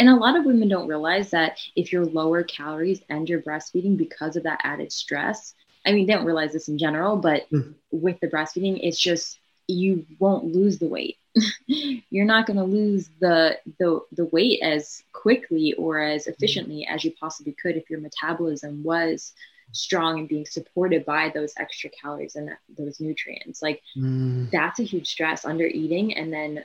and a lot of women don't realize that if you're lower calories and you're breastfeeding because of that added stress, I mean, they don't realize this in general, but mm. with the breastfeeding, it's just you won't lose the weight. You're not going to lose the, the the weight as quickly or as efficiently as you possibly could if your metabolism was strong and being supported by those extra calories and those nutrients. Like mm. that's a huge stress under eating and then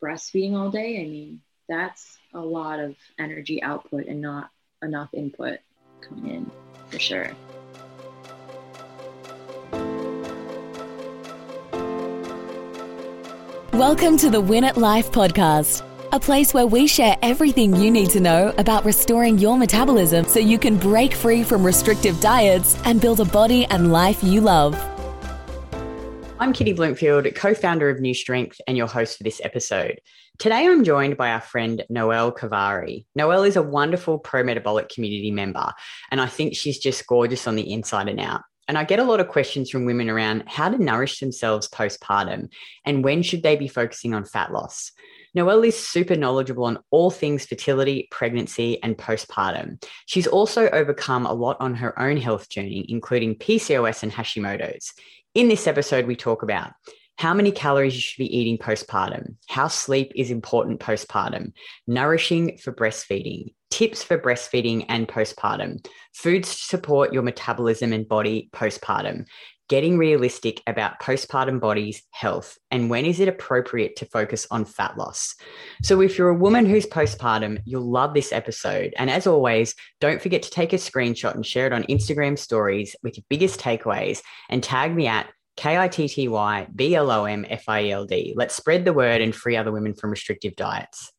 breastfeeding all day. I mean, that's a lot of energy output and not enough input coming in for sure. Welcome to the Win at Life podcast, a place where we share everything you need to know about restoring your metabolism so you can break free from restrictive diets and build a body and life you love. I'm Kitty Blomfield, co founder of New Strength, and your host for this episode. Today, I'm joined by our friend Noelle Kovary. Noelle is a wonderful pro metabolic community member, and I think she's just gorgeous on the inside and out. And I get a lot of questions from women around how to nourish themselves postpartum and when should they be focusing on fat loss. Noelle is super knowledgeable on all things fertility, pregnancy, and postpartum. She's also overcome a lot on her own health journey, including PCOS and Hashimoto's. In this episode, we talk about how many calories you should be eating postpartum, how sleep is important postpartum, nourishing for breastfeeding, tips for breastfeeding and postpartum, foods to support your metabolism and body postpartum, getting realistic about postpartum body's health, and when is it appropriate to focus on fat loss. So, if you're a woman who's postpartum, you'll love this episode. And as always, don't forget to take a screenshot and share it on Instagram stories with your biggest takeaways and tag me at K I T T Y B L O M F I L D. Let's spread the word and free other women from restrictive diets.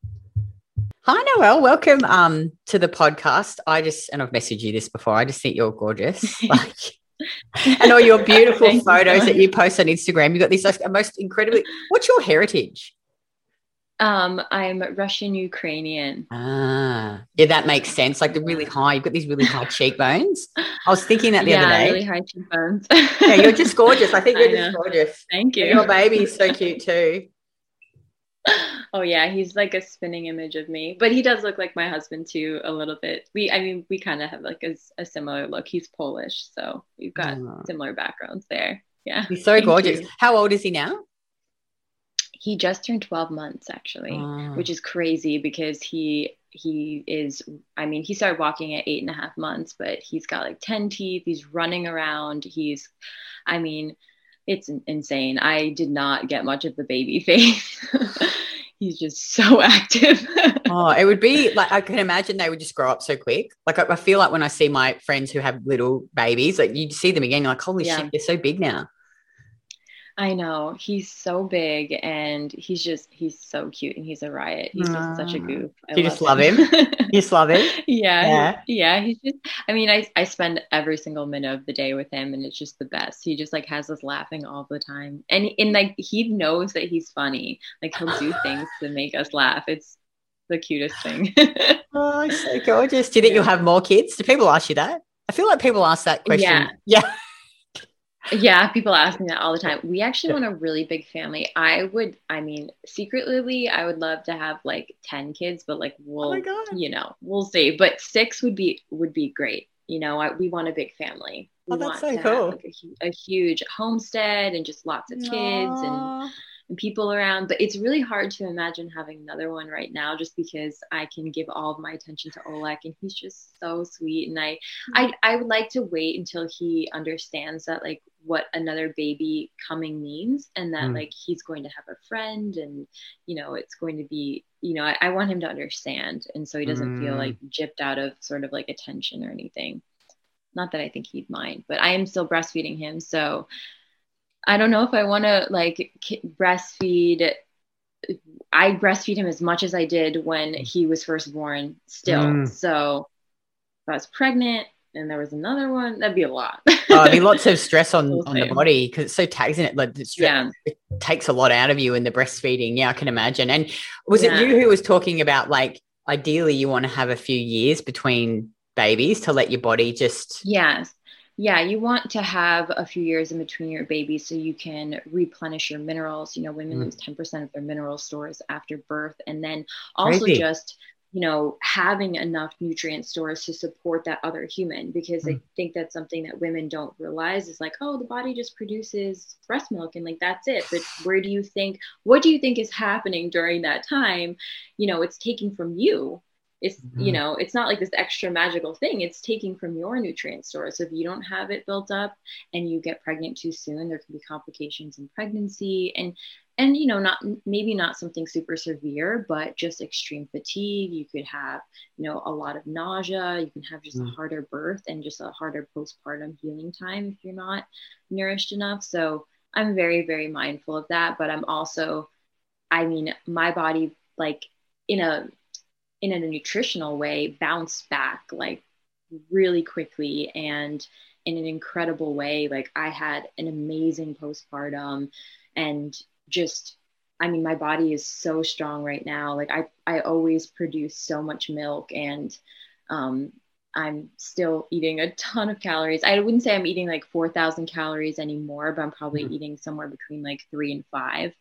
Hi, Noelle. Welcome um, to the podcast. I just, and I've messaged you this before, I just think you're gorgeous. Like, and all your beautiful photos you. that you post on Instagram. You've got these like, most incredibly, what's your heritage? Um, I'm Russian Ukrainian. Ah, yeah, that makes sense. Like the really high, you've got these really high cheekbones. I was thinking that the yeah, other day. really high cheekbones. yeah, you're just gorgeous. I think you're I just gorgeous. Thank you. And your baby's so cute too oh yeah, he's like a spinning image of me. But he does look like my husband too, a little bit. We, I mean, we kind of have like a, a, similar look. He's Polish, so we've got oh. similar backgrounds there. Yeah, he's so gorgeous. You. How old is he now? He just turned 12 months actually, oh. which is crazy because he he is i mean he started walking at eight and a half months but he's got like 10 teeth he's running around he's i mean it's insane. I did not get much of the baby face. He's just so active. oh, it would be like I can imagine they would just grow up so quick. Like I, I, feel like when I see my friends who have little babies, like you see them again, you're like, holy yeah. shit, they're so big now. I know he's so big and he's just he's so cute and he's a riot. He's just such a ah. goof. I you love just love him. him. you just love him. Yeah, yeah, yeah. He's just. I mean, I I spend every single minute of the day with him, and it's just the best. He just like has us laughing all the time, and and like he knows that he's funny. Like he'll do things to make us laugh. It's the cutest thing. oh, so gorgeous. Do you think yeah. you'll have more kids? Do people ask you that? I feel like people ask that question. Yeah. Yeah. Yeah, people ask me that all the time. We actually want a really big family. I would, I mean, secretly, I would love to have like 10 kids, but like we'll, oh you know, we'll see. But six would be, would be great. You know, I, we want a big family. We oh, that's so cool. Like a, a, huge homestead and just lots of kids and and people around. But it's really hard to imagine having another one right now just because I can give all of my attention to Oleg and he's just so sweet. And I I I would like to wait until he understands that like what another baby coming means and that mm. like he's going to have a friend and you know it's going to be you know I, I want him to understand and so he doesn't mm. feel like gypped out of sort of like attention or anything not that I think he'd mind, but I am still breastfeeding him. So I don't know if I want to like breastfeed. I breastfeed him as much as I did when he was first born still. Mm. So if I was pregnant and there was another one, that'd be a lot. oh, I mean, lots of stress on, on the body because it's so taxing it. Like stress, yeah. it takes a lot out of you in the breastfeeding. Yeah, I can imagine. And was yeah. it you who was talking about like ideally you want to have a few years between babies to let your body just yes yeah, you want to have a few years in between your babies so you can replenish your minerals. You know, women mm. lose 10% of their mineral stores after birth. And then also Crazy. just you know, having enough nutrient stores to support that other human. Because mm. I think that's something that women don't realize is like, oh, the body just produces breast milk and like that's it. But where do you think, what do you think is happening during that time? You know, it's taking from you. It's, mm-hmm. you know, it's not like this extra magical thing. It's taking from your nutrient stores. So if you don't have it built up and you get pregnant too soon, there can be complications in pregnancy. And and you know not maybe not something super severe but just extreme fatigue. You could have you know a lot of nausea. You can have just mm. a harder birth and just a harder postpartum healing time if you're not nourished enough. So i'm very very mindful of that but i'm also i mean my body like in a in a nutritional way bounced back like really quickly and in an incredible way. Like i had an amazing postpartum and just I mean, my body is so strong right now. Like I, I always produce so much milk and um, I'm still eating a ton of calories. I wouldn't say I'm eating like 4,000 calories anymore, but I'm probably mm-hmm. eating somewhere between like three and five.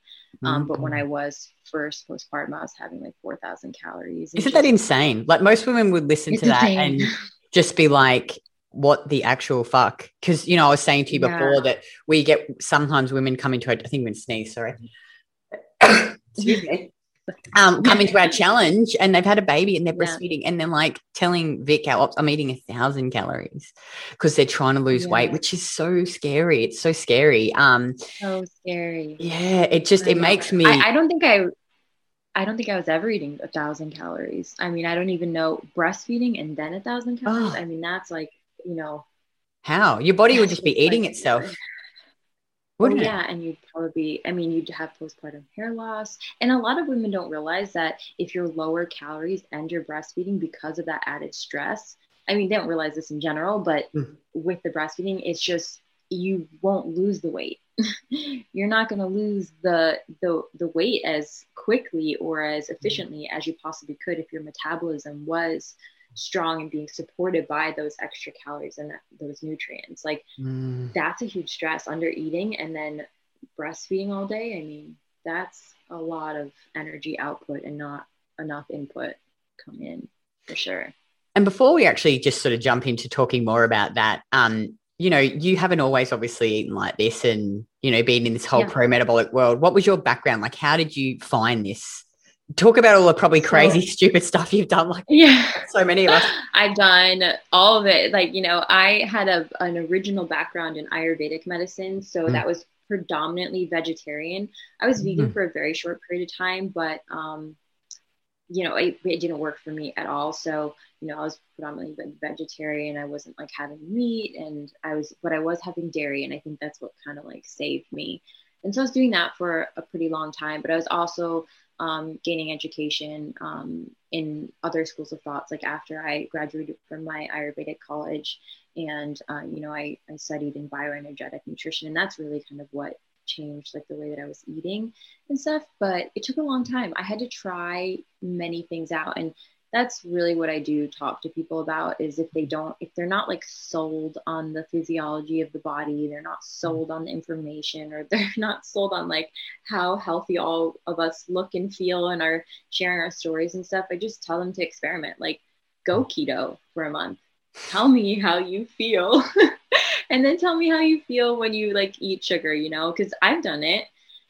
Um, mm-hmm. But when I was first postpartum, I was having like 4,000 calories. Isn't just, that insane? Like most women would listen to that insane. and just be like, what the actual fuck? Because you know, I was saying to you before yeah. that we get sometimes women come into our, I think we sneeze, sorry. Excuse me. Um, come into our challenge and they've had a baby and they're breastfeeding and they're like telling Vic, I'm eating a thousand calories because they're trying to lose yeah. weight, which is so scary. It's so scary. Um, so scary. Yeah, it just it makes me. I, I don't think I I don't think I was ever eating a thousand calories. I mean, I don't even know breastfeeding and then a thousand calories. Oh. I mean, that's like you know. How? Your body would just be eating like, itself. Oh, yeah, and you'd probably, I mean, you'd have postpartum hair loss. And a lot of women don't realize that if you're lower calories and you're breastfeeding because of that added stress, I mean, they don't realize this in general, but mm. with the breastfeeding, it's just you won't lose the weight. you're not going to lose the, the the weight as quickly or as efficiently as you possibly could if your metabolism was strong and being supported by those extra calories and those nutrients. Like mm. that's a huge stress under eating and then breastfeeding all day. I mean, that's a lot of energy output and not enough input come in for sure. And before we actually just sort of jump into talking more about that, um, you know, you haven't always obviously eaten like this and, you know, been in this whole yeah. pro metabolic world. What was your background? Like, how did you find this talk about all the probably crazy stupid stuff you've done like yeah. so many of us. I've done all of it. Like you know i had a, an original background in ayurvedic medicine so mm. that was predominantly vegetarian. I was vegan mm. for a very short period of time but um you know it, it, didn't work for me at all. So you know i was predominantly vegetarian. I wasn't like having meat and i was but i was having dairy and i think that's what kind of like saved me. And so i was doing that for a pretty long time but i was also um, gaining education um, in other schools of thoughts. Like after I graduated from my Ayurvedic college, and uh, you know, I, I studied in bioenergetic nutrition, and that's really kind of what changed like the way that I was eating and stuff. But it took a long time. I had to try many things out, and that's really what I do talk to people about is if they don't, if they're not like sold on the physiology of the body, they're not mm-hmm. sold on the information, or they're not sold on like how healthy all of us look and feel and are sharing our stories and stuff. I just tell them to experiment, like go mm-hmm. keto for a month. Tell me how you feel. and then tell me how you feel when you like eat sugar, you know, because I've done it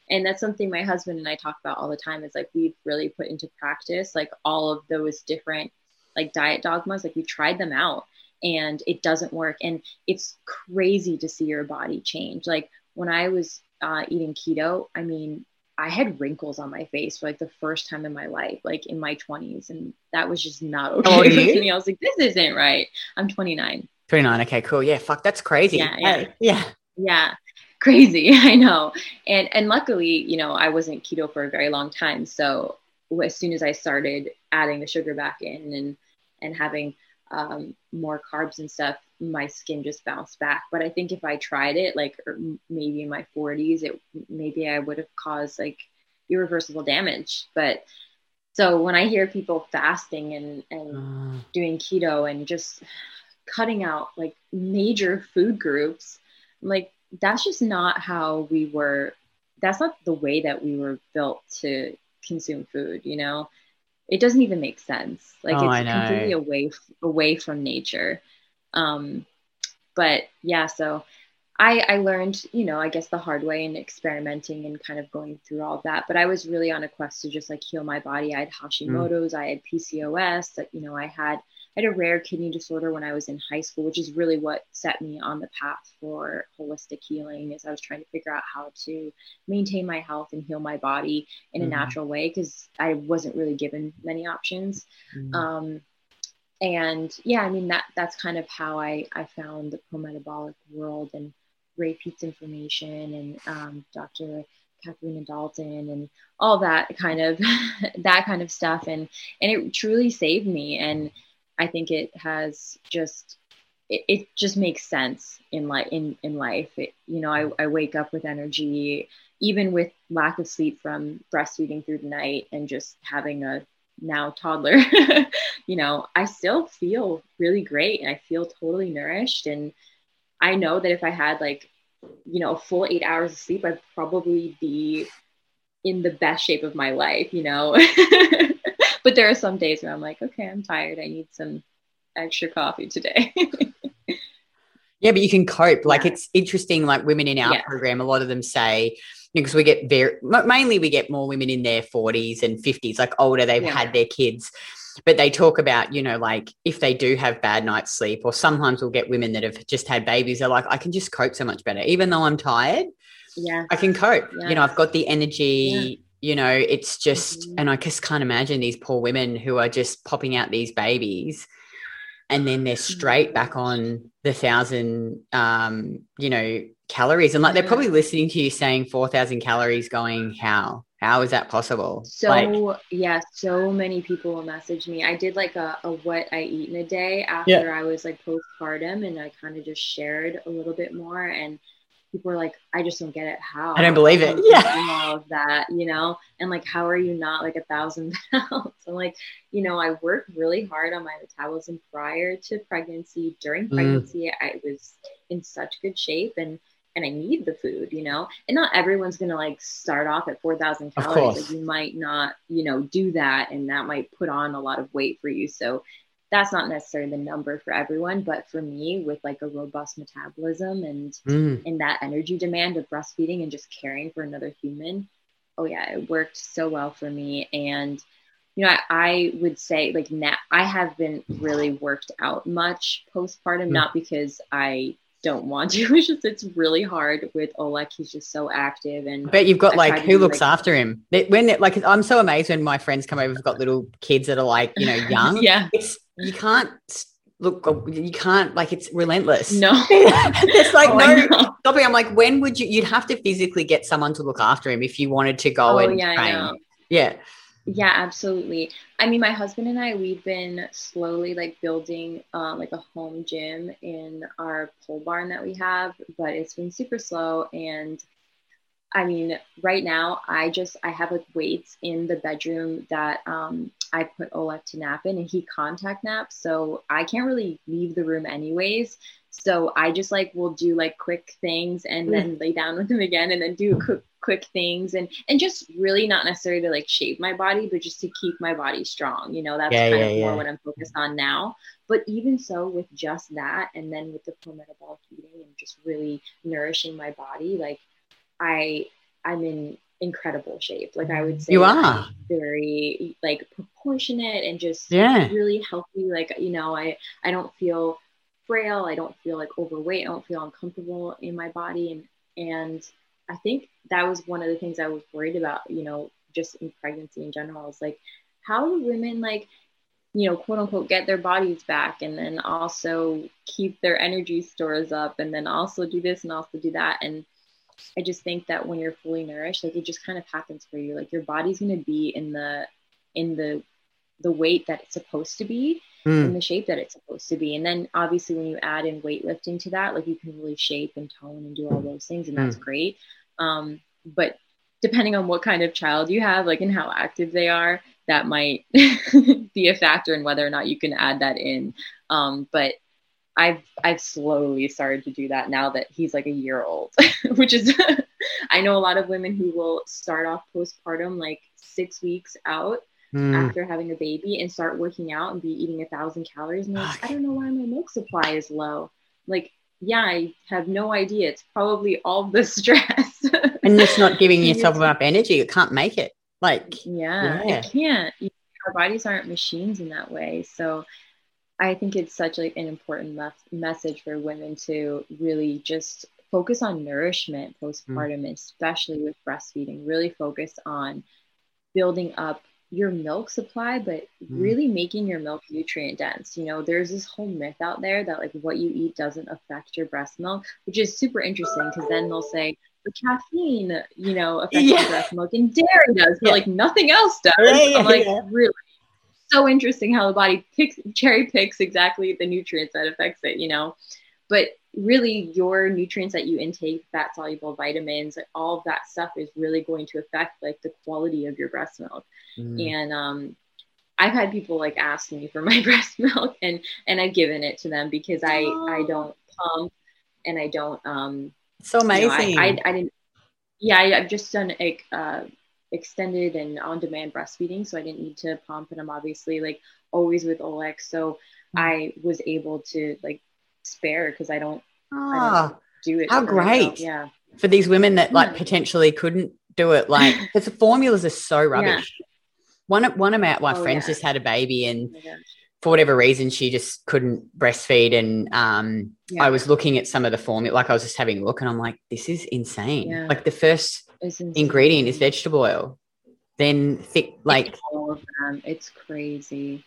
and that's something my husband and I talk about all the time is like we've really put into practice like all of those different like diet dogmas like we tried them out and it doesn't work and it's crazy to see your body change like when I was uh, eating keto I mean I had wrinkles on my face for like the first time in my life, like in my 20s. And that was just not okay oh, me. I was like, this isn't right. I'm 29. 29. Okay, cool. Yeah, fuck, that's crazy. Yeah. Yeah. yeah. yeah crazy i know. And and luckily you know i wasn't keto for a very long time. So as soon as i started adding the sugar back in and and having um, more carbs and stuff my skin just bounced back. But i think if i tried it like er, maybe in my 40s it maybe i would have caused like irreversible damage. But so when i hear people fasting and and uh. doing keto and just cutting out like major food groups I'm like that's just not how we were that's not the way that we were built to consume food you know it doesn't even make sense. Like oh, it's completely away away from nature. Um, but yeah, so I I learned, you know, I guess the hard way in experimenting and kind of going through all that. But I was really on a quest to just like heal my body. I had Hashimoto's, mm. I had PCOS, that you know, I had I had a rare kidney disorder when I was in high school, which is really what set me on the path for holistic healing. As I was trying to figure out how to maintain my health and heal my body in mm-hmm. a natural way because I wasn't really given many options. Mm-hmm. Um, and yeah, I mean that that's kind of how I I found the pro metabolic world and Ray Peat's information and um, Dr. Kathleen Dalton and all that kind of that kind of stuff and and it truly saved me and I think it has just it, it just makes sense in life in, in life. It, you know, I, I wake up with energy, even with lack of sleep from breastfeeding through the night and just having a now toddler, you know, I still feel really great and I feel totally nourished. And I know that if I had like, you know, a full eight hours of sleep, I'd probably be in the best shape of my life, you know. but there are some days where I'm like, okay, I'm tired. I need some extra coffee today. yeah, but you can cope. Like yeah. it's interesting. Like women in our yeah. program, a lot of them say because we get very mainly we get more women in their 40s and 50s, like older. They've yeah. had their kids but they talk about you know like if they do have bad night's sleep or sometimes we'll get women that have just had babies they're like i can just cope so much better even though i'm tired yeah i can cope yeah. you know i've got the energy you know it's just mm-hmm. and i just can't imagine these poor women who are just popping out these babies and then they're straight back mm-hmm. on the thousand um you know calories and like they're probably listening to you saying 4000 calories going how how is that possible so like, yeah so many people will message me i did like a, a what i eat in a day after yeah. i was like postpartum and i kind of just shared a little bit more and people are like, I just don't get it. How? I don't believe it. Yeah. All of that, you know, and like, how are you not like a thousand pounds? I'm like, you know, I worked really hard on my metabolism prior to pregnancy. During mm. pregnancy, mm. I was in such good shape and and I need the food, you know. And not everyone's gonna like start off at four thousand calories. Like you might not, you know, do that, and that might put on a lot of weight for you. So that's not necessarily the number for everyone but for me with like a robust metabolism and mm. and that energy demand of breastfeeding and just caring for another human oh yeah it worked so well for me and you know i, I would say like now i have been really worked out much postpartum mm. not because i don't want to. It's just it's really hard with Oleg. He's just so active and. But you've got like who looks like, after him? When like I'm so amazed when my friends come over who've got little kids that are like you know young. yeah, it's you can't look oh, you can't like it's relentless no it's like oh, no stopping i'm like when would you you'd have to physically get someone to look after him if you wanted to go oh, and yeah, train yeah yeah absolutely i mean my husband and i we've been slowly like building uh, like a home gym in our pole barn that we have but it's been super slow and I mean, right now, I just I have like weights in the bedroom that um, I put Oleg to nap in, and he contact naps, so I can't really leave the room anyways. So I just like will do like quick things and mm. then lay down with him again, and then do quick quick things, and and just really not necessarily to like shape my body, but just to keep my body strong. You know, that's yeah, kind yeah, of yeah. more what I'm focused on now. But even so, with just that, and then with the pro metabolic eating and just really nourishing my body, like I I'm in incredible shape. Like I would say you are very like proportionate and just yeah. really healthy. Like, you know, I I don't feel frail, I don't feel like overweight, I don't feel uncomfortable in my body and and I think that was one of the things I was worried about, you know, just in pregnancy in general. Is like how do women like you know, quote unquote, get their bodies back and then also keep their energy stores up and then also do this and also do that. And I just think that when you're fully nourished, like it just kind of happens for you. Like your body's going to be in the in the the weight that it's supposed to be mm. in the shape that it's supposed to be. And then obviously when you add in weightlifting to that, like you can really shape and tone and do all those things and that's mm. great. Um, but depending on what kind of child you have, like and how active they are, that might be a factor in whether or not you can add that in. Um, but I've I've slowly started to do that now that he's like a year old, which is I know a lot of women who will start off postpartum like six weeks out mm. after having a baby and start working out and be eating a thousand calories. And like, I don't know why my milk supply is low. Like, yeah, I have no idea. It's probably all the stress. and it's not giving yourself enough energy. You can't make it. Like, yeah, yeah. it can't. Our bodies aren't machines in that way. So I think it's such like an important me- message for women to really just focus on nourishment postpartum, mm. especially with breastfeeding. Really focus on building up your milk supply, but mm. really making your milk nutrient dense. You know, there's this whole myth out there that like what you eat doesn't affect your breast milk, which is super interesting because then they'll say the caffeine, you know, affects yeah. your breast milk and dairy does, but yeah. like nothing else does. Yeah, yeah, I'm like, really? So interesting how the body picks cherry picks exactly the nutrients that affects it, you know. But really your nutrients that you intake, fat soluble vitamins, all of that stuff is really going to affect like the quality of your breast milk. Mm. And um, I've had people like ask me for my breast milk, and and I've given it to them because I oh. I don't pump and I don't um. So amazing. You know, I, I, I didn't. Yeah, I, have just done like uh, extended and on-demand breastfeeding, so I didn't need to pump, and I'm obviously like always with Olex, so mm. I was able to like spare because I don't, I don't it. How great! Yeah, for these women that like mm. potentially couldn't do it, like because the formulas are so rubbish. Yeah. One of one of my, my oh, friends yeah. just had a baby and. Oh for whatever reason, she just couldn't breastfeed. And um, yeah. I was looking at some of the formula, like I was just having a look, and I'm like, this is insane. Like the first ingredient is vegetable oil, then thick, like it's crazy.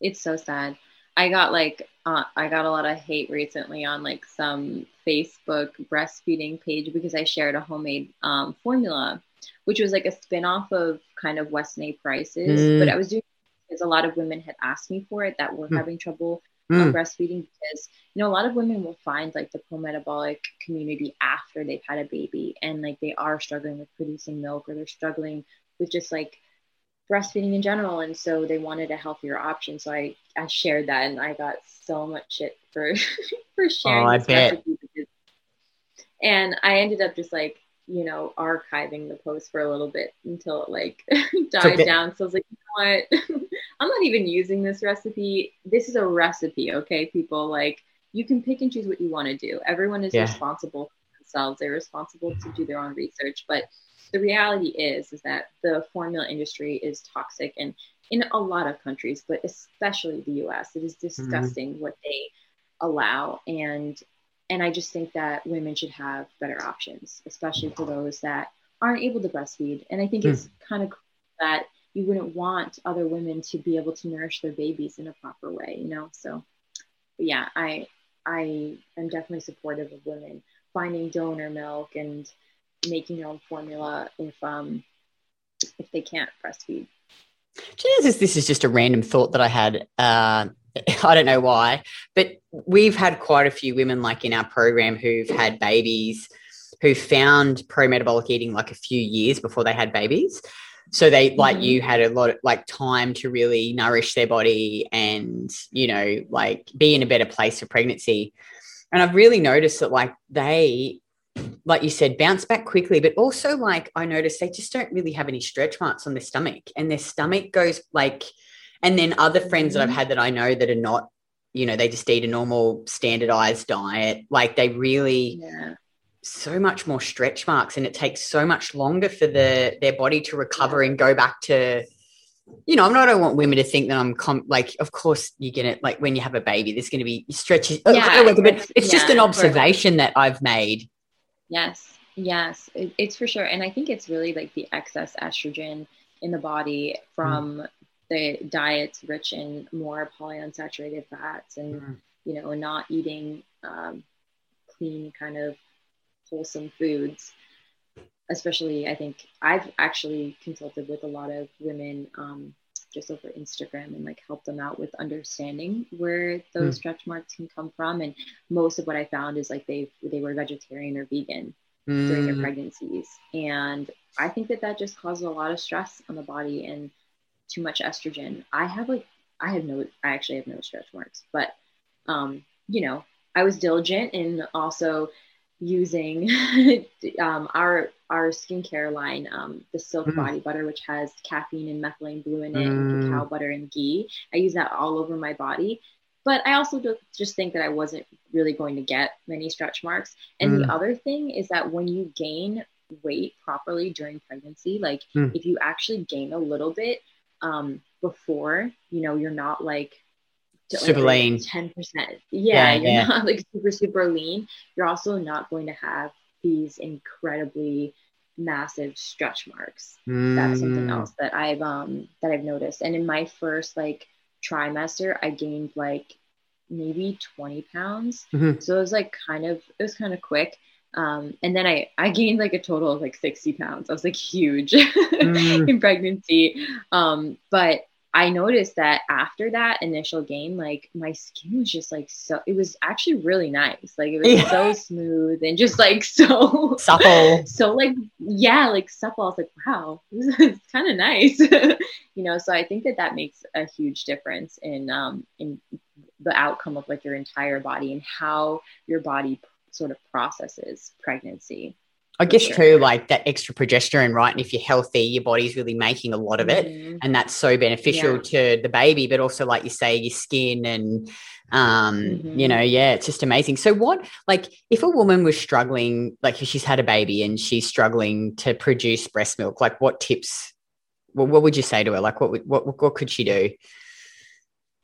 It's so sad. I got like uh, I got a lot of hate recently on like some Facebook breastfeeding page because I shared a homemade um, formula, which was like a spin-off of kind of Weston A. Price's. Mm. But I was doing because a lot of women had asked me for it that were mm. having trouble mm. breastfeeding because you know a lot of women will find like the pro-metabolic community after they've had a baby and like they are struggling with producing milk or they're struggling with just like breastfeeding in general and so they wanted a healthier option. So i i shared that and i got so much shit for for sharing oh, I bet. and i ended up just like you know archiving the post for a little bit until it like died down. So i was like you know what? I'm not even using this recipe. This is a recipe okay people? Like you can pick and choose what you want to do. Everyone is yeah. responsible for themselves. They're responsible to do their own research but the reality is is that the formula industry is toxic and in a lot of countries but especially the US it is mm-hmm. disgusting mm-hmm. what they allow and and I just think that women should have better options especially for those that aren't able to breastfeed and I think mm. it's kind of that you wouldn't want other women to be able to nourish their babies in a proper way you know so yeah I I am definitely supportive of women finding donor milk and making your own formula if um if they can't breastfeed. Jesus, this is just a random thought that I had. Uh, I don't know why, but we've had quite a few women like in our program who've had babies who found pro metabolic eating like a few years before they had babies. So they like mm-hmm. you had a lot of like time to really nourish their body and you know like be in a better place for pregnancy. And I've really noticed that like they like you said, bounce back quickly, but also like I noticed they just don't really have any stretch marks on their stomach, and their stomach goes like, and then other friends that I've mm-hmm. had that I know that are not, you know, they just eat a normal standardized diet, like they really. Yeah. So much more stretch marks, and it takes so much longer for the their body to recover and go back to you know, I'm not, I don't want women to think that I'm com- like, of course you're going to, like, when you have a baby, there's going to be stretches. Yeah, but it's yeah, just an observation that I've made Yes, yes, it, it's for sure. And I think it's really like the excess estrogen in the body from mm. the diets rich in more polyunsaturated fats and, mm. you know, not eating um, clean, kind of wholesome foods. Especially, I think I've actually consulted with a lot of women um, just over Instagram and like help them out with understanding where those mm. stretch marks can come from. And most of what I found is like they they were vegetarian or vegan mm. during their hmm. pregnancies, and I think that that just causes a lot of stress on the body and too much estrogen. I have like I have no I actually have no stretch marks, but um, you know I was diligent and also using um, our our skincare line, um, the Silk mm. Body Butter, which has caffeine and methylene blue in it, mm. and cacao butter and ghee. I use that all over my body. But I also just think that I wasn't really going to get many stretch marks. And mm. the other thing is that when you gain weight properly during pregnancy, like mm. if you actually gain a little bit um, before, you know, you're not like super like lean 10% yeah, yeah you're yeah. not like super super lean you're also not going to have these incredibly massive stretch marks mm. that's something else that i've um that i've noticed and in my first like trimester i gained like maybe 20 pounds mm-hmm. so it was like kind of it was kind of quick um, and then I, I gained like a total of like 60 pounds. I was like huge mm. in pregnancy. Um, but I noticed that after that initial gain, like my skin was just like so, it was actually really nice. Like it was yeah. so smooth and just like so supple. So like, yeah, like supple. I was like, wow, this is kind of nice, you know? So I think that that makes a huge difference in, um, in the outcome of like your entire body and how your body sort of processes pregnancy. I guess sure. too, like that extra progesterone, right? And if you're healthy, your body's really making a lot of it, mm-hmm. and that's so beneficial yeah. to the baby. But also, like you say, your skin and, um, mm-hmm. you know, yeah, it's just amazing. So, what, like, if a woman was struggling, like, if she's had a baby and she's struggling to produce breast milk, like, what tips? What, what would you say to her? Like, what what what could she do?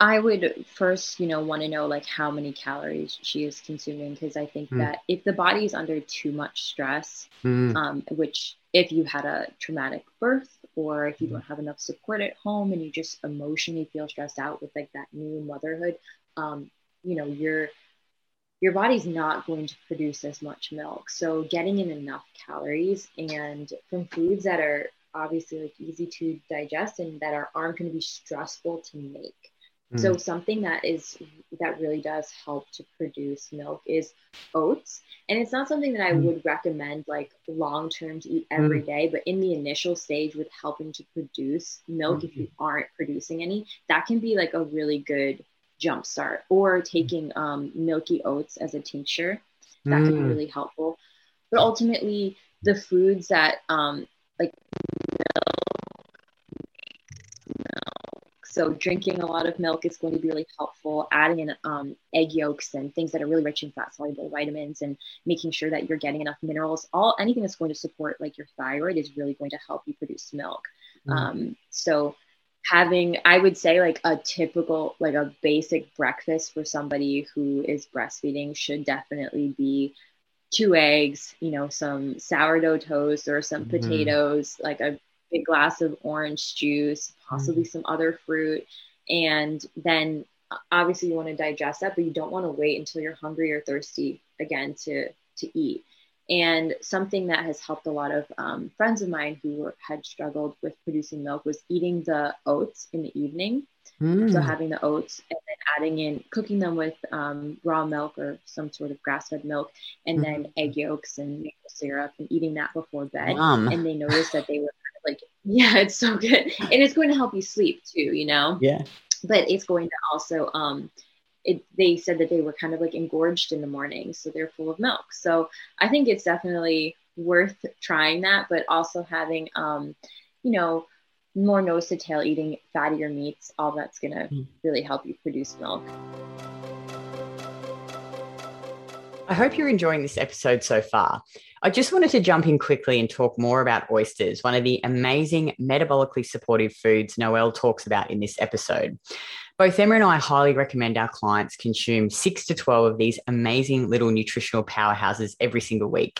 I would first, you know, want to know like how many calories she is consuming because I think mm. that if the body is under too much stress, mm. um, which if you had a traumatic birth or if you don't have enough support at home and you just emotionally feel stressed out with like that new motherhood, um, you know, your your body's not going to produce as much milk. So getting in enough calories and from foods that are obviously like easy to digest and that are aren't going to be stressful to make. So mm. something that is that really does help to produce milk is oats. And it's not something that I mm. would recommend like long term to eat every mm. day, but in the initial stage with helping to produce milk mm-hmm. if you mm-hmm. aren't producing any, that can be like a really good jump start. Or taking um, milky oats as a tincture, that mm. can be mm. really helpful. But ultimately, the foods that um, like So drinking a lot of milk is going to be really helpful. Adding in um, egg yolks and things that are really rich in fat soluble vitamins and making sure that you're getting enough minerals. All anything that's going to support like your thyroid is really going to help you produce milk. Mm. Um, so having i would say like a typical like a basic breakfast for somebody who is breastfeeding should definitely be two eggs you know some sourdough toast or some mm-hmm. potatoes like a big glass of orange juice, possibly mm. some other fruit. And then obviously you want to digest that, but you don't want to wait until you're hungry or thirsty again to, to eat. And something that has helped a lot of um, friends of mine who were, had struggled with producing milk was eating the oats in the evening. Mm. So having the oats and then adding in, cooking them with um, raw milk or some sort of grass-fed milk, and mm. then egg yolks and maple syrup, and eating that before bed. And they noticed that they were like yeah it's so good. And it's going to help you sleep too you know? Yeah. But it's going to also um it, they said that they were kind of like engorged in the morning so they're full of milk. So i think it's definitely worth trying that but also having um you know more nose to tail eating fattier meats all that's going to mm. really help you produce milk I hope you're enjoying this episode so far. I just wanted to jump in quickly and talk more about oysters, one of the amazing metabolically supportive foods Noelle talks about in this episode. Both Emma and I highly recommend our clients consume six to 12 of these amazing little nutritional powerhouses every single week.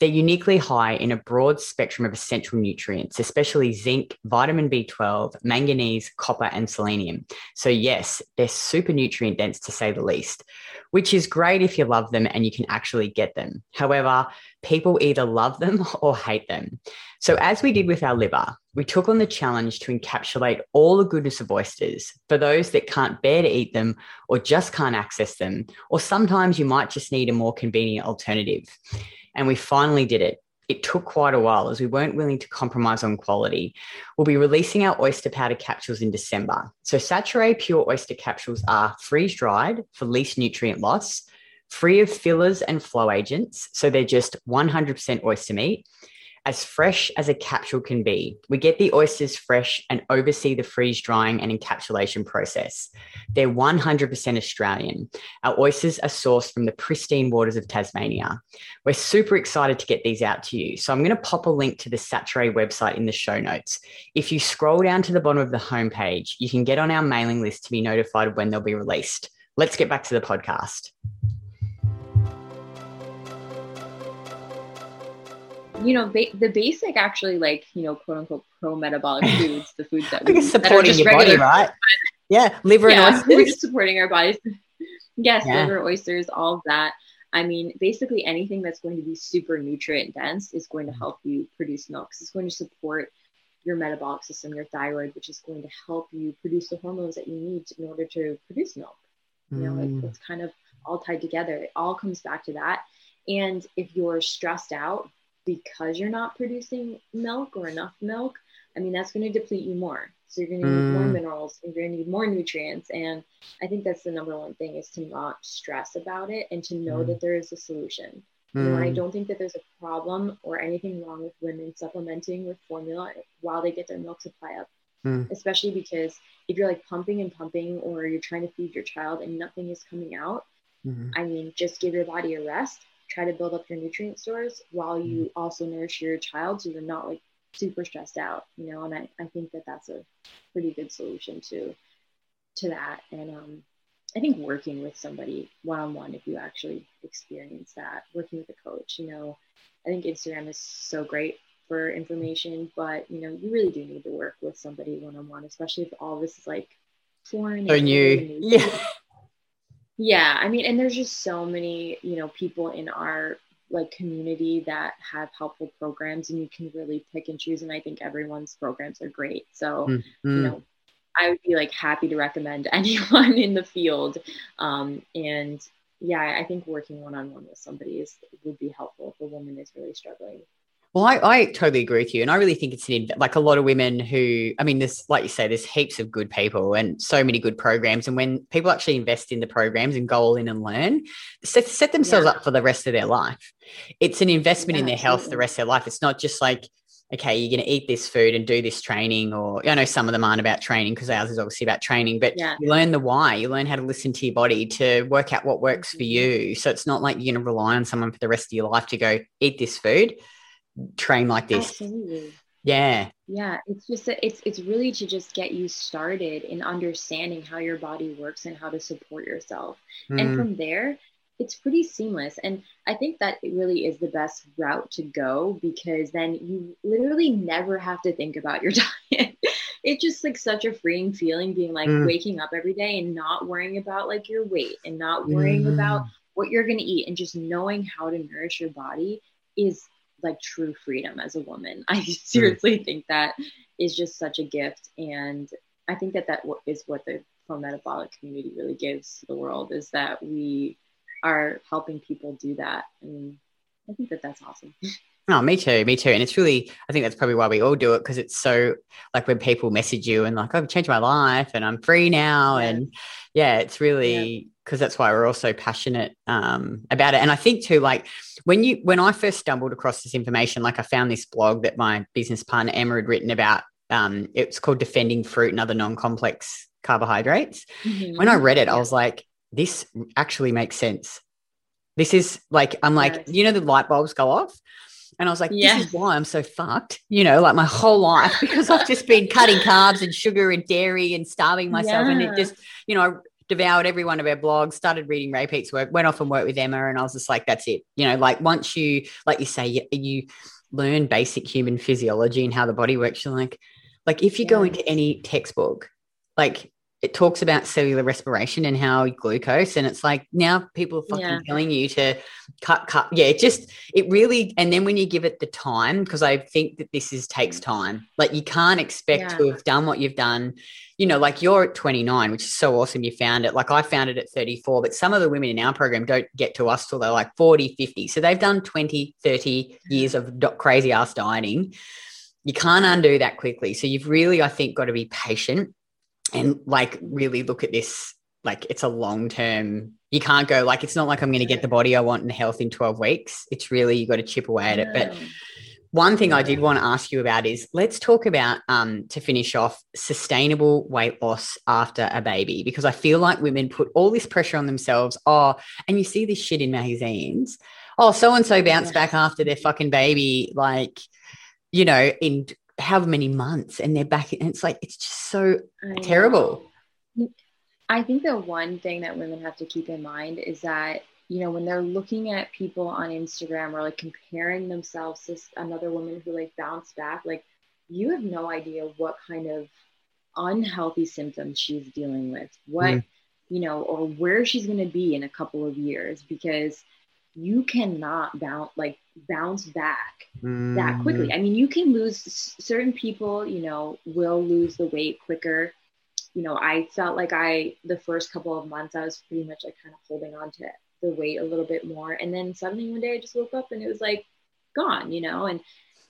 They're uniquely high in a broad spectrum of essential nutrients, especially zinc, vitamin B12, manganese, copper, and selenium. So, yes, they're super nutrient dense to say the least, which is great if you love them and you can actually get them. However, people either love them or hate them. So, as we did with our liver, we took on the challenge to encapsulate all the goodness of oysters for those that can't bear to eat them or just can't access them, or sometimes you might just need a more convenient alternative. And we finally did it. It took quite a while as we weren't willing to compromise on quality. We'll be releasing our oyster powder capsules in December. So, Saturée Pure Oyster capsules are freeze dried for least nutrient loss, free of fillers and flow agents. So they're just 100% oyster meat as fresh as a capsule can be. We get the oysters fresh and oversee the freeze drying and encapsulation process. They're 100% Australian. Our oysters are sourced from the pristine waters of Tasmania. We're super excited to get these out to you. So I'm going to pop a link to the Saturée website in the show notes. If you scroll down to the bottom of the homepage, you can get on our mailing list to be notified when they'll be released. Let's get back to the podcast. You know, ba- the basic actually like, you know, quote unquote pro metabolic foods, the foods that we're supporting your body, right? Yeah. Liver yeah, and oysters. We're just supporting our bodies. yes, yeah. liver, oysters, all of that. I mean, basically anything that's going to be super nutrient dense is going to help you produce milk. It's going to support your metabolic system, your thyroid, which is going to help you produce the hormones that you need in order to produce milk. You know, mm. it's kind of all tied together. It all comes back to that. And if you're stressed out, because you're not producing milk or enough milk, I mean, that's going to deplete you more. So you're going to need mm. more minerals, and you're going to need more nutrients. And I think that's the number one thing is to not stress about it and to know mm. that there is a solution. Mm. You know, I mm. don't think that there's a problem or anything wrong with women supplementing with formula while they get their milk supply up. Mm. Especially because if you're like pumping and pumping or you're trying to feed your child and nothing is coming out, mm-hmm. I mean, just give your body a rest try to build up your nutrient stores while you mm-hmm. also nourish your child so you're not like super stressed out you know and I, I think that that's a pretty good solution to to that. And um i think working with somebody one-on-one if you actually experience that working with a coach you know i think instagram is so great for information but you know you really do need to work with somebody one-on-one especially if all this is like foreign so new. Yeah yeah i mean and there's just so many you know people in our like community that have helpful programs and you can really pick and choose and i think everyone's programs are great. So mm-hmm. you know i would be like happy to recommend anyone in the field. Um, and yeah i think working one-on-one with somebody is would be helpful if a woman is really struggling well, I, I totally agree with you. And I really think it's an, like a lot of women who, I mean, there's, like you say, there's heaps of good people and so many good programs. And when people actually invest in the programs and go all in and learn, set, set themselves yeah. up for the rest of their life. It's an investment yeah, in their health the rest of their life. It's not just like, okay, you're going to eat this food and do this training, or I know some of them aren't about training because ours is obviously about training, but yeah. you learn the why, you learn how to listen to your body to work out what works for mm-hmm. you. So it's not like you're going to rely on someone for the rest of your life to go eat this food train like this. Absolutely. Yeah. Yeah, it's just it's it's really to just get you started in understanding how your body works and how to support yourself. Mm. And from there, it's pretty seamless. And I think that it really is the best route to go because then you literally never have to think about your diet. it's just like such a freeing feeling being like mm. waking up every day and not worrying about like your weight and not worrying mm. about what you're going to eat and just knowing how to nourish your body is like true freedom as a woman. I hmm. seriously mm. think that is just such a gift, and I think that that is what the pro metabolic community really gives to the world is that we are helping people do that, and I think that that's awesome. Oh, me too, me too. And it's really, I think that's probably why we all do it because it's so like when people message you and like, oh, I've changed my life and I'm free now. Yeah. And yeah, it's really because yeah. that's why we're all so passionate um, about it. And I think too, like when you, when I first stumbled across this information, like I found this blog that my business partner Emma had written about. Um, it's called Defending Fruit and Other Non Complex Carbohydrates. Mm-hmm. When I read it, yeah. I was like, this actually makes sense. This is like, I'm like, yes. you know, the light bulbs go off. And I was like, this is why I'm so fucked, you know, like my whole life because I've just been cutting carbs and sugar and dairy and starving myself. Yeah. And it just, you know, I devoured every one of her blogs, started reading Ray Peat's work, went off and worked with Emma. And I was just like, that's it. You know, like once you, like you say, you, you learn basic human physiology and how the body works, you're like, like if you go into any textbook, like it talks about cellular respiration and how glucose and it's like now people are fucking yeah. telling you to cut cut yeah just it really and then when you give it the time because i think that this is takes mm. time like you can't expect yeah. to have done what you've done you know like you're at 29 which is so awesome you found it like i found it at 34 but some of the women in our program don't get to us till they're like 40 50 so they've done 20 30 years of crazy ass dieting you can't undo that quickly so you've really i think got to be patient and like really look at this like it's a long term. You can't go like it's not like I'm going to get the body I want and health in 12 weeks. It's really you got to chip away at it. But one thing I did want to ask you about is let's talk about um, to finish off sustainable weight loss after a baby because I feel like women put all this pressure on themselves. Oh, and you see this shit in magazines. Oh, so and so bounced back after their fucking baby, like you know, in however many months, and they're back. And it's like it's just so terrible. I think the one thing that women have to keep in mind is that you know, when they're looking at people on Instagram or like comparing themselves to another woman who like bounced back, like you have no idea what kind of unhealthy symptoms she's dealing with, what, mm. you know, or where she's going to be in a couple of years because you cannot bounce like bounce back mm. that quickly. I mean, you can lose certain people, you know, will lose the weight quicker. You know, I felt like I the first couple of months I was pretty much like kind of holding on to the weight a little bit more. And then suddenly one day I just woke up and it was like gone, you know, and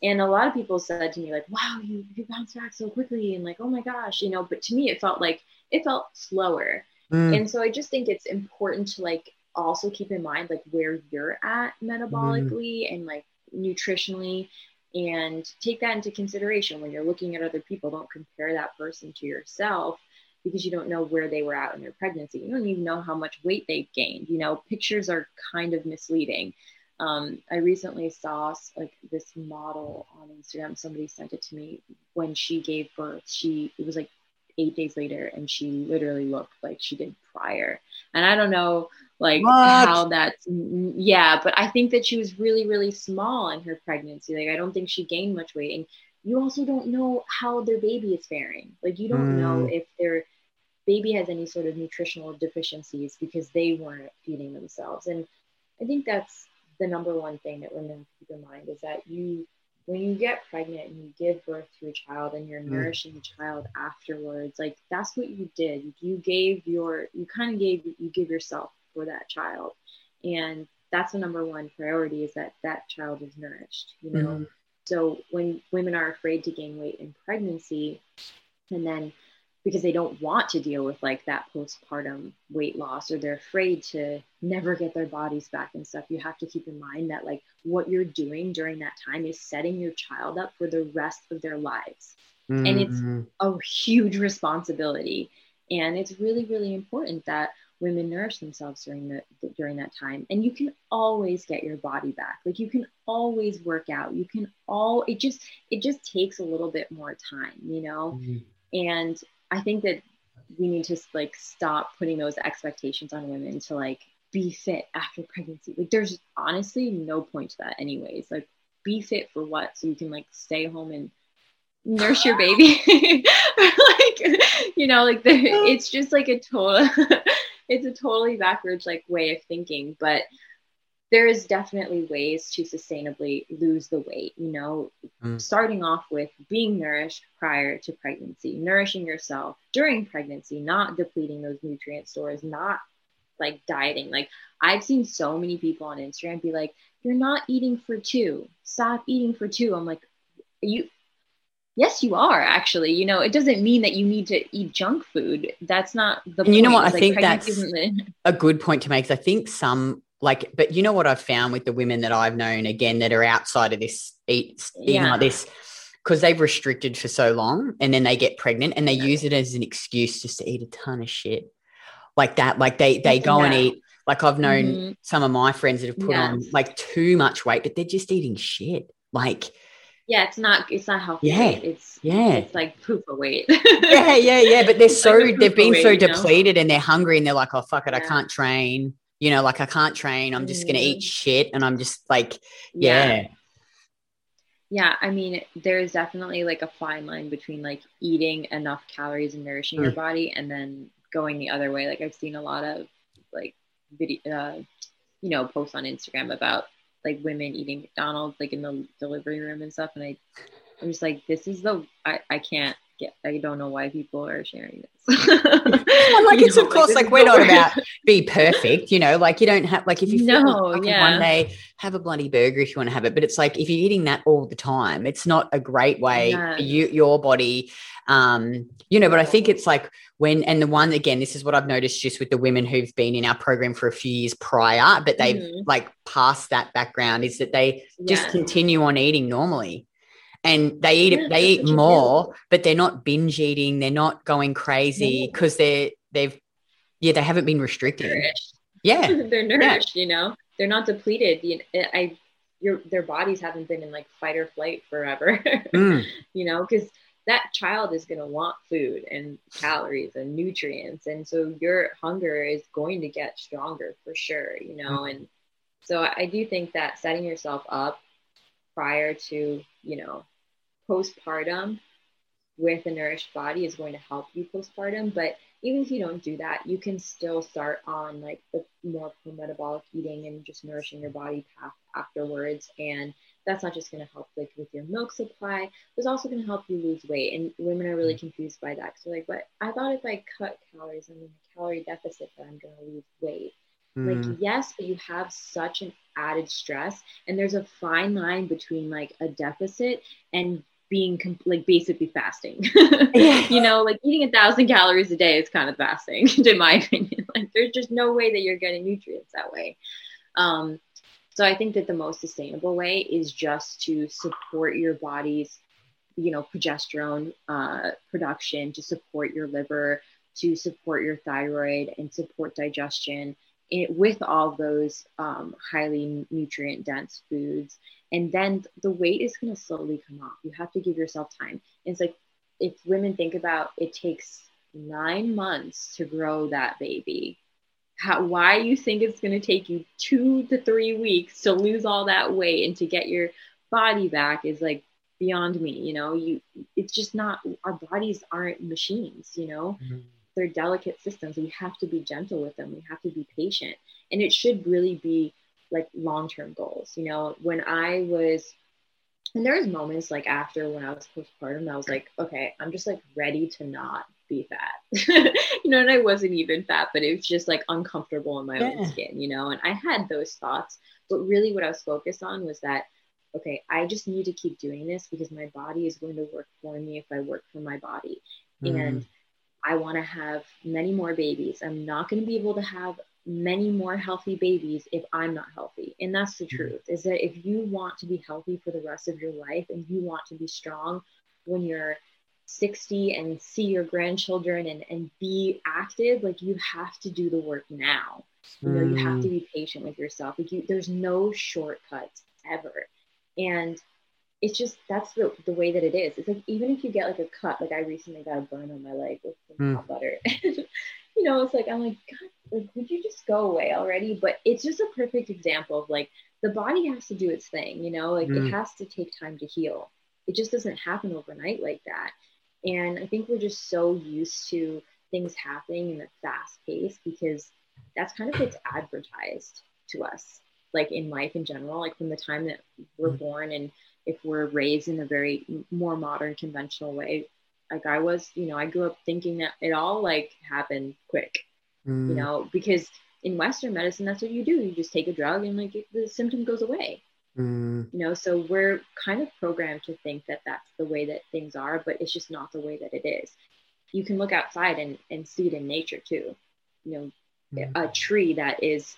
and a lot of people said to me like, "Wow, you you bounced back so quickly," and like, "Oh my gosh," you know. But to me, it felt like it felt slower, mm. and so I just think it's important to like also keep in mind like where you're at metabolically mm. and like nutritionally, and take that into consideration when you're looking at other people. Don't compare that person to yourself because you don't know where they were at in their pregnancy. You don't even know how much weight they've gained. You know, pictures are kind of misleading. Um, I recently saw like this model on Instagram. Somebody sent it to me when she gave birth. She it was like eight days later, and she literally looked like she did prior. And I don't know like what? how that's yeah, but I think that she was really really small in her pregnancy. Like I don't think she gained much weight, and you also don't know how their baby is faring. Like you don't mm. know if their baby has any sort of nutritional deficiencies because they weren't feeding themselves. And I think that's the number one thing that women keep in mind is that you when you get pregnant and you give birth to a child and you're mm. nourishing the child afterwards, like that's what you did. You gave your you kind of gave you give yourself for that child. And that's the number one priority is that that child is nourished, you know. Mm. So when women are afraid to gain weight in pregnancy, and then because they don't want to deal with like that postpartum weight loss or they're afraid to never get their bodies back and stuff, you have to keep in mind that like what you're doing during that time is setting your child up for the rest of their lives. Mm-hmm. And it's mm-hmm. a huge responsibility. And it's really, really important that women nourish themselves during the during that time and you can always get your body back like you can always work out you can all it just it just takes a little bit more time you know mm-hmm. and i think that we need to like stop putting those expectations on women to like be fit after pregnancy. Like there's honestly no point to that anyways. Like be fit for what? So you can like stay home and nurse your baby. Like you know like the, it's just like a total it's a totally backwards like way of thinking. But there is definitely ways to sustainably lose the weight you know mm. starting off with being nourished prior to pregnancy nourishing yourself during pregnancy not depleting those nutrient stores not like dieting like i've seen so many people on instagram be like you're not eating for two stop eating for two i'm like you Yes, you are actually. You know, it doesn't mean that you need to eat junk food. That's not the. And you know what? I like, think that's a good point to make. I think some like, but you know what I've found with the women that I've known again that are outside of this eat eating yeah. like this because they've restricted for so long and then they get pregnant and they yeah. use it as an excuse just to eat a ton of shit like that. Like they they go yeah. and eat. Like I've known mm-hmm. some of my friends that have put on like too much weight, but they're just eating shit. Like yeah, it's not it's not healthy. Yeah, it's yeah, it's like of weight. yeah, yeah, yeah. But they're so like they've been weight, so depleted know? and they're hungry and they're like, oh fuck it. I can't train. You know, like I can't train. I'm just mm. gonna eat mm-hmm. shit, and I'm just like, yeah. yeah. Yeah, I mean, there's definitely like a fine line between like eating enough calories and nourishing mm. your body, and then going the other way. Like I've seen a lot of like video, uh, you know, posts on Instagram about like women eating McDonald's like in the delivery room and stuff. And I, I'm just like, this is the I, I can't get. I don't know why people are sharing this. like it's know, of course like, like we're not about be perfect, you know. Like you don't have like if you no, yeah. one day have a bloody burger if you want to have it, but it's like if you're eating that all the time, it's not a great way yeah. you your body Um, you know, but I think it's like when, and the one again, this is what I've noticed just with the women who've been in our program for a few years prior, but they've mm-hmm. like passed that background is that they yeah. just continue on eating normally and they eat yeah, they eat more, but they're not binge eating. They're not going crazy because they're they've yeah they haven't been restricted. Nourished. Yeah, they're nourished. Yeah. You know, they're not depleted. You know, I your their bodies haven't been in like fight or flight forever. Mm. you know, because that child is going to want food and calories and nutrients and so your hunger is going to get stronger for sure you know mm. and so i do think that setting yourself up prior to you know postpartum with a nourished body is going to help you postpartum. But even if you don't do that, you can still start on like the more pro-metabolic eating and just nourishing your body path afterwards. And that's not just going to help like with your milk supply, it's also going to help you lose weight. And women are really confused by that. So like, but I thought if I cut calories, I'm in a calorie deficit, that I'm going to lose weight. Mm. Like, yes, but you have such an added stress. And there's a fine line between like a deficit and being comp- like basically fasting. you know, like eating a thousand calories a day is kind of fasting, in my opinion. Like there's just no way that you're getting nutrients that way. Um, so I think that the most sustainable way is just to support your body's, you know, progesterone uh, production, to support your liver, to support your thyroid, and support digestion. It, with all those um, highly nutrient dense foods. And then the weight is going to slowly come off. You have to give yourself time. And it's like if women think about it takes nine months to grow that baby how, why you think it's going to take you two to three weeks to lose all that weight and to get your body back is like beyond me you know? You it's just not our bodies aren't machines you know? Mm-hmm. They're delicate systems. We have to be gentle with them. We have to be patient. And it should really be like long-term goals you know? When i was and there was moments like after when i was postpartum i was like okay i'm just like ready to not be fat. You know and i wasn't even fat but it was just like uncomfortable in my yeah. own skin you know? And i had those thoughts but really what i was focused on was that okay i just need to keep doing this because my body is going to work for me if i work for my body. Mm. and I want to have many more babies. I'm not going to be able to have many more healthy babies if I'm not healthy. And that's the mm-hmm. truth is that if you want to be healthy for the rest of your life and you want to be strong when you're 60 and see your grandchildren and, and be active, like you have to do the work now. You know, you have to mm. be patient with yourself. Like you, there's no shortcuts ever. And it's just that's the, the way that it is. It's like even if you get like a cut, like I recently got a burn on my leg with some mm. hot butter. you know, it's like I'm like, God, like would you just go away already? But it's just a perfect example of like the body has to do its thing, you know, like mm. it has to take time to heal. It just doesn't happen overnight like that. And I think we're just so used to things happening in a fast pace because that's kind of what's advertised to us, like in life in general, like from the time that we're mm. born and if we're raised in a very more modern conventional way like I was, you know, I grew up thinking that it all like happened quick, mm. you know, because in Western medicine, that's what you do. You just take a drug and like the symptom goes away, mm. you know. So we're kind of programmed to think that that's the way that things are, but it's just not the way that it is. You can look outside and, and see it in nature too, you know, mm. a tree that is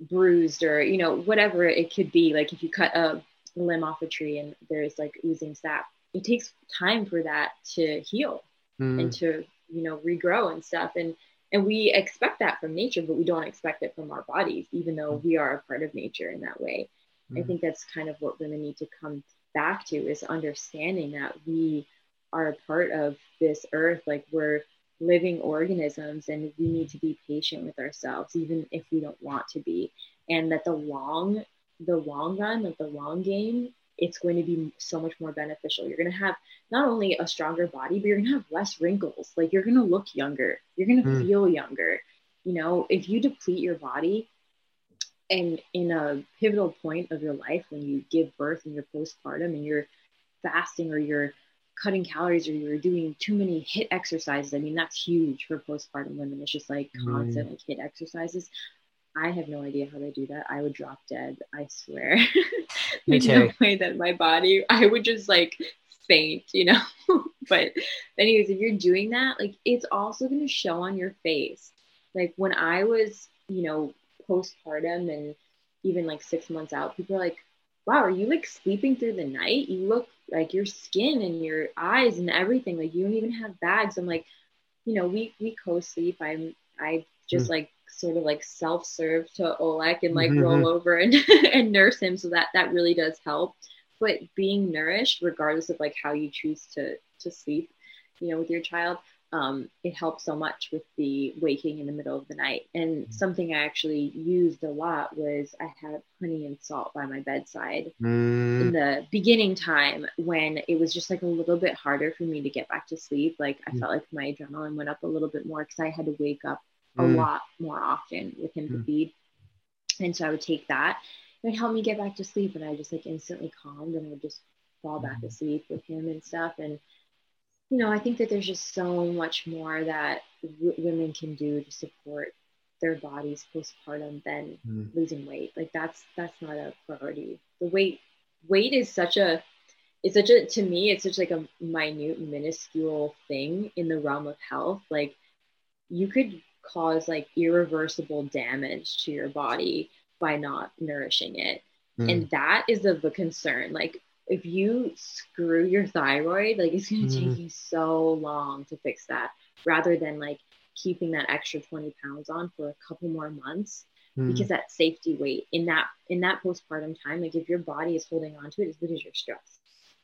bruised or, you know, whatever it could be. Like if you cut a limb off a tree and there's like oozing sap, it takes time for that to heal mm. and to you know regrow and stuff. And and we expect that from nature but we don't expect it from our bodies even though we are a part of nature in that way. Mm. i think that's kind of what women need to come back to is understanding that we are a part of this earth. Like we're living organisms and we need to be patient with ourselves even if we don't want to be. And that the long the long run like the long game it's going to be so much more beneficial. You're going to have not only a stronger body, but you're going to have less wrinkles. Like you're going to look younger. You're going to mm. feel younger. You know, if you deplete your body and in a pivotal point of your life when you give birth and you're postpartum and you're fasting or you're cutting calories or you're doing too many HIIT exercises, I mean, that's huge for postpartum women. It's just like constant mm. like HIIT exercises. I have no idea how they do that. I would drop dead. I swear. Me too. no way that my body, I would just like faint, you know. but anyways, if you're doing that, like it's also going to show on your face. Like when I was, you know, postpartum and even like six months out, people are like, wow, are you like sleeping through the night? You look like your skin and your eyes and everything. Like you don't even have bags. I'm like, you know, we we co-sleep. I'm I just mm. like sort of like self-serve to Oleg and like mm-hmm. roll over and, and nurse him. So that that really does help. But being nourished, regardless of like how you choose to to sleep, you know, with your child, um, it helps so much with the waking in the middle of the night. And mm. something I actually used a lot was I had honey and salt by my bedside mm. in the beginning time when it was just like a little bit harder for me to get back to sleep. Like I mm. felt like my adrenaline went up a little bit more because I had to wake up a mm. lot more often with him to mm. feed. And so I would take that. It would help me get back to sleep. And I just like instantly calmed and I would just fall back mm. asleep with him and stuff. And you know, I think that there's just so much more that w- women can do to support their bodies postpartum than mm. losing weight. Like that's that's not a priority. The weight weight is such a it's such a to me it's such like a minute minuscule thing in the realm of health. Like you could cause like irreversible damage to your body by not nourishing it. Mm. And that is of a concern. Like if you screw your thyroid, like it's gonna mm. take you so long to fix that rather than like keeping that extra 20 pounds on for a couple more months mm. because that safety weight in that in that postpartum time, like if your body is holding on to it, it's because you're stressed.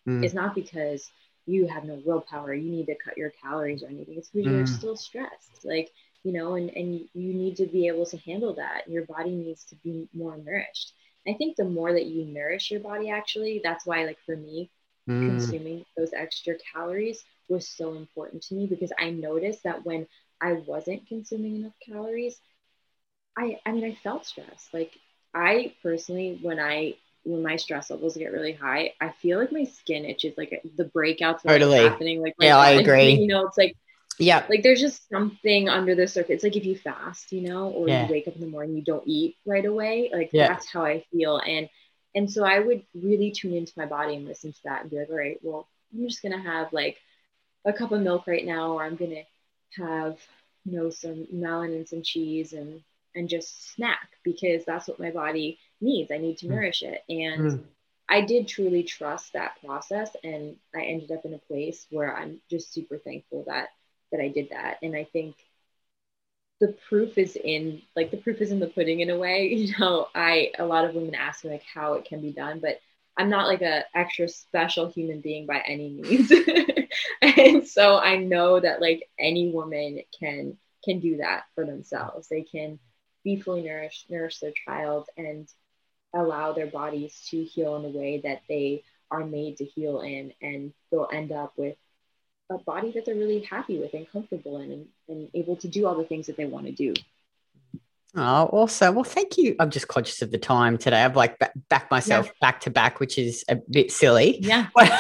Mm. It's not because you have no willpower, you need to cut your calories or anything. It's because you're mm. still stressed. Like, you know, and, and you need to be able to handle that. Your body needs to be more nourished. I think the more that you nourish your body, actually, that's why, like for me, mm. consuming those extra calories was so important to me because I noticed that when I wasn't consuming enough calories, I, I mean, I felt stressed. Like I personally, when I when my stress levels get really high, I feel like my skin itches, like the breakouts totally. happening. Like yeah, I agree. You know, it's like yeah. Like there's just something under the surface. It's like if you fast, you know, or yeah. you wake up in the morning, you don't eat right away. Like yeah. that's how I feel. And and so I would really tune into my body and listen to that and be like, all right, well, I'm just gonna have like a cup of milk right now, or I'm gonna have, you know, some melon and some cheese and and just snack because that's what my body needs. I need to mm. nourish it. And mm. I did truly trust that process and I ended up in a place where I'm just super thankful that that I did that. And I think the proof is in like the proof is in the pudding in a way. You know, I a lot of women ask me like how it can be done, but I'm not like a extra special human being by any means. and so I know that like any woman can can do that for themselves. They can be fully nourished, nourish their child and allow their bodies to heal in the way that they are made to heal in and they'll end up with a body that they're really happy with and comfortable in and, and able to do all the things that they want to do. Oh, awesome. Well, thank you. I'm just conscious of the time today. I've like back, back myself yeah. back to back, which is a bit silly. Yeah. but,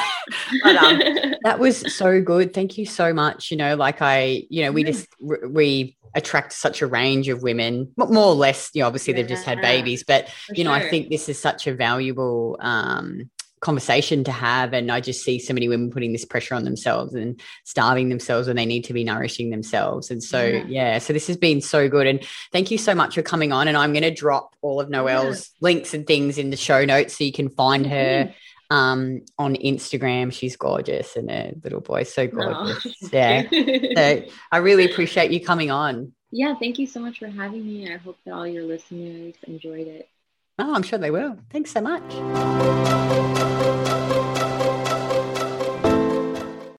um, that was so good. Thank you so much. You know, like I, you know, we just, we attract such a range of women, more or less, you know, obviously yeah. they've just had babies, but, For you know, sure. I think this is such a valuable, um, conversation to have and i just see so many women putting this pressure on themselves and starving themselves when they need to be nourishing themselves and so yeah, yeah so this has been so good and thank you so much for coming on and i'm going to drop all of noelle's yeah. links and things in the show notes so you can find mm-hmm. her um, on Instagram. She's gorgeous and a little boy, so gorgeous. Oh, yeah. so I really appreciate you coming on. Yeah, thank you so much for having me. I hope that all your listeners enjoyed it. Oh, I'm sure they will. Thanks so much.